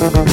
Mm-hmm.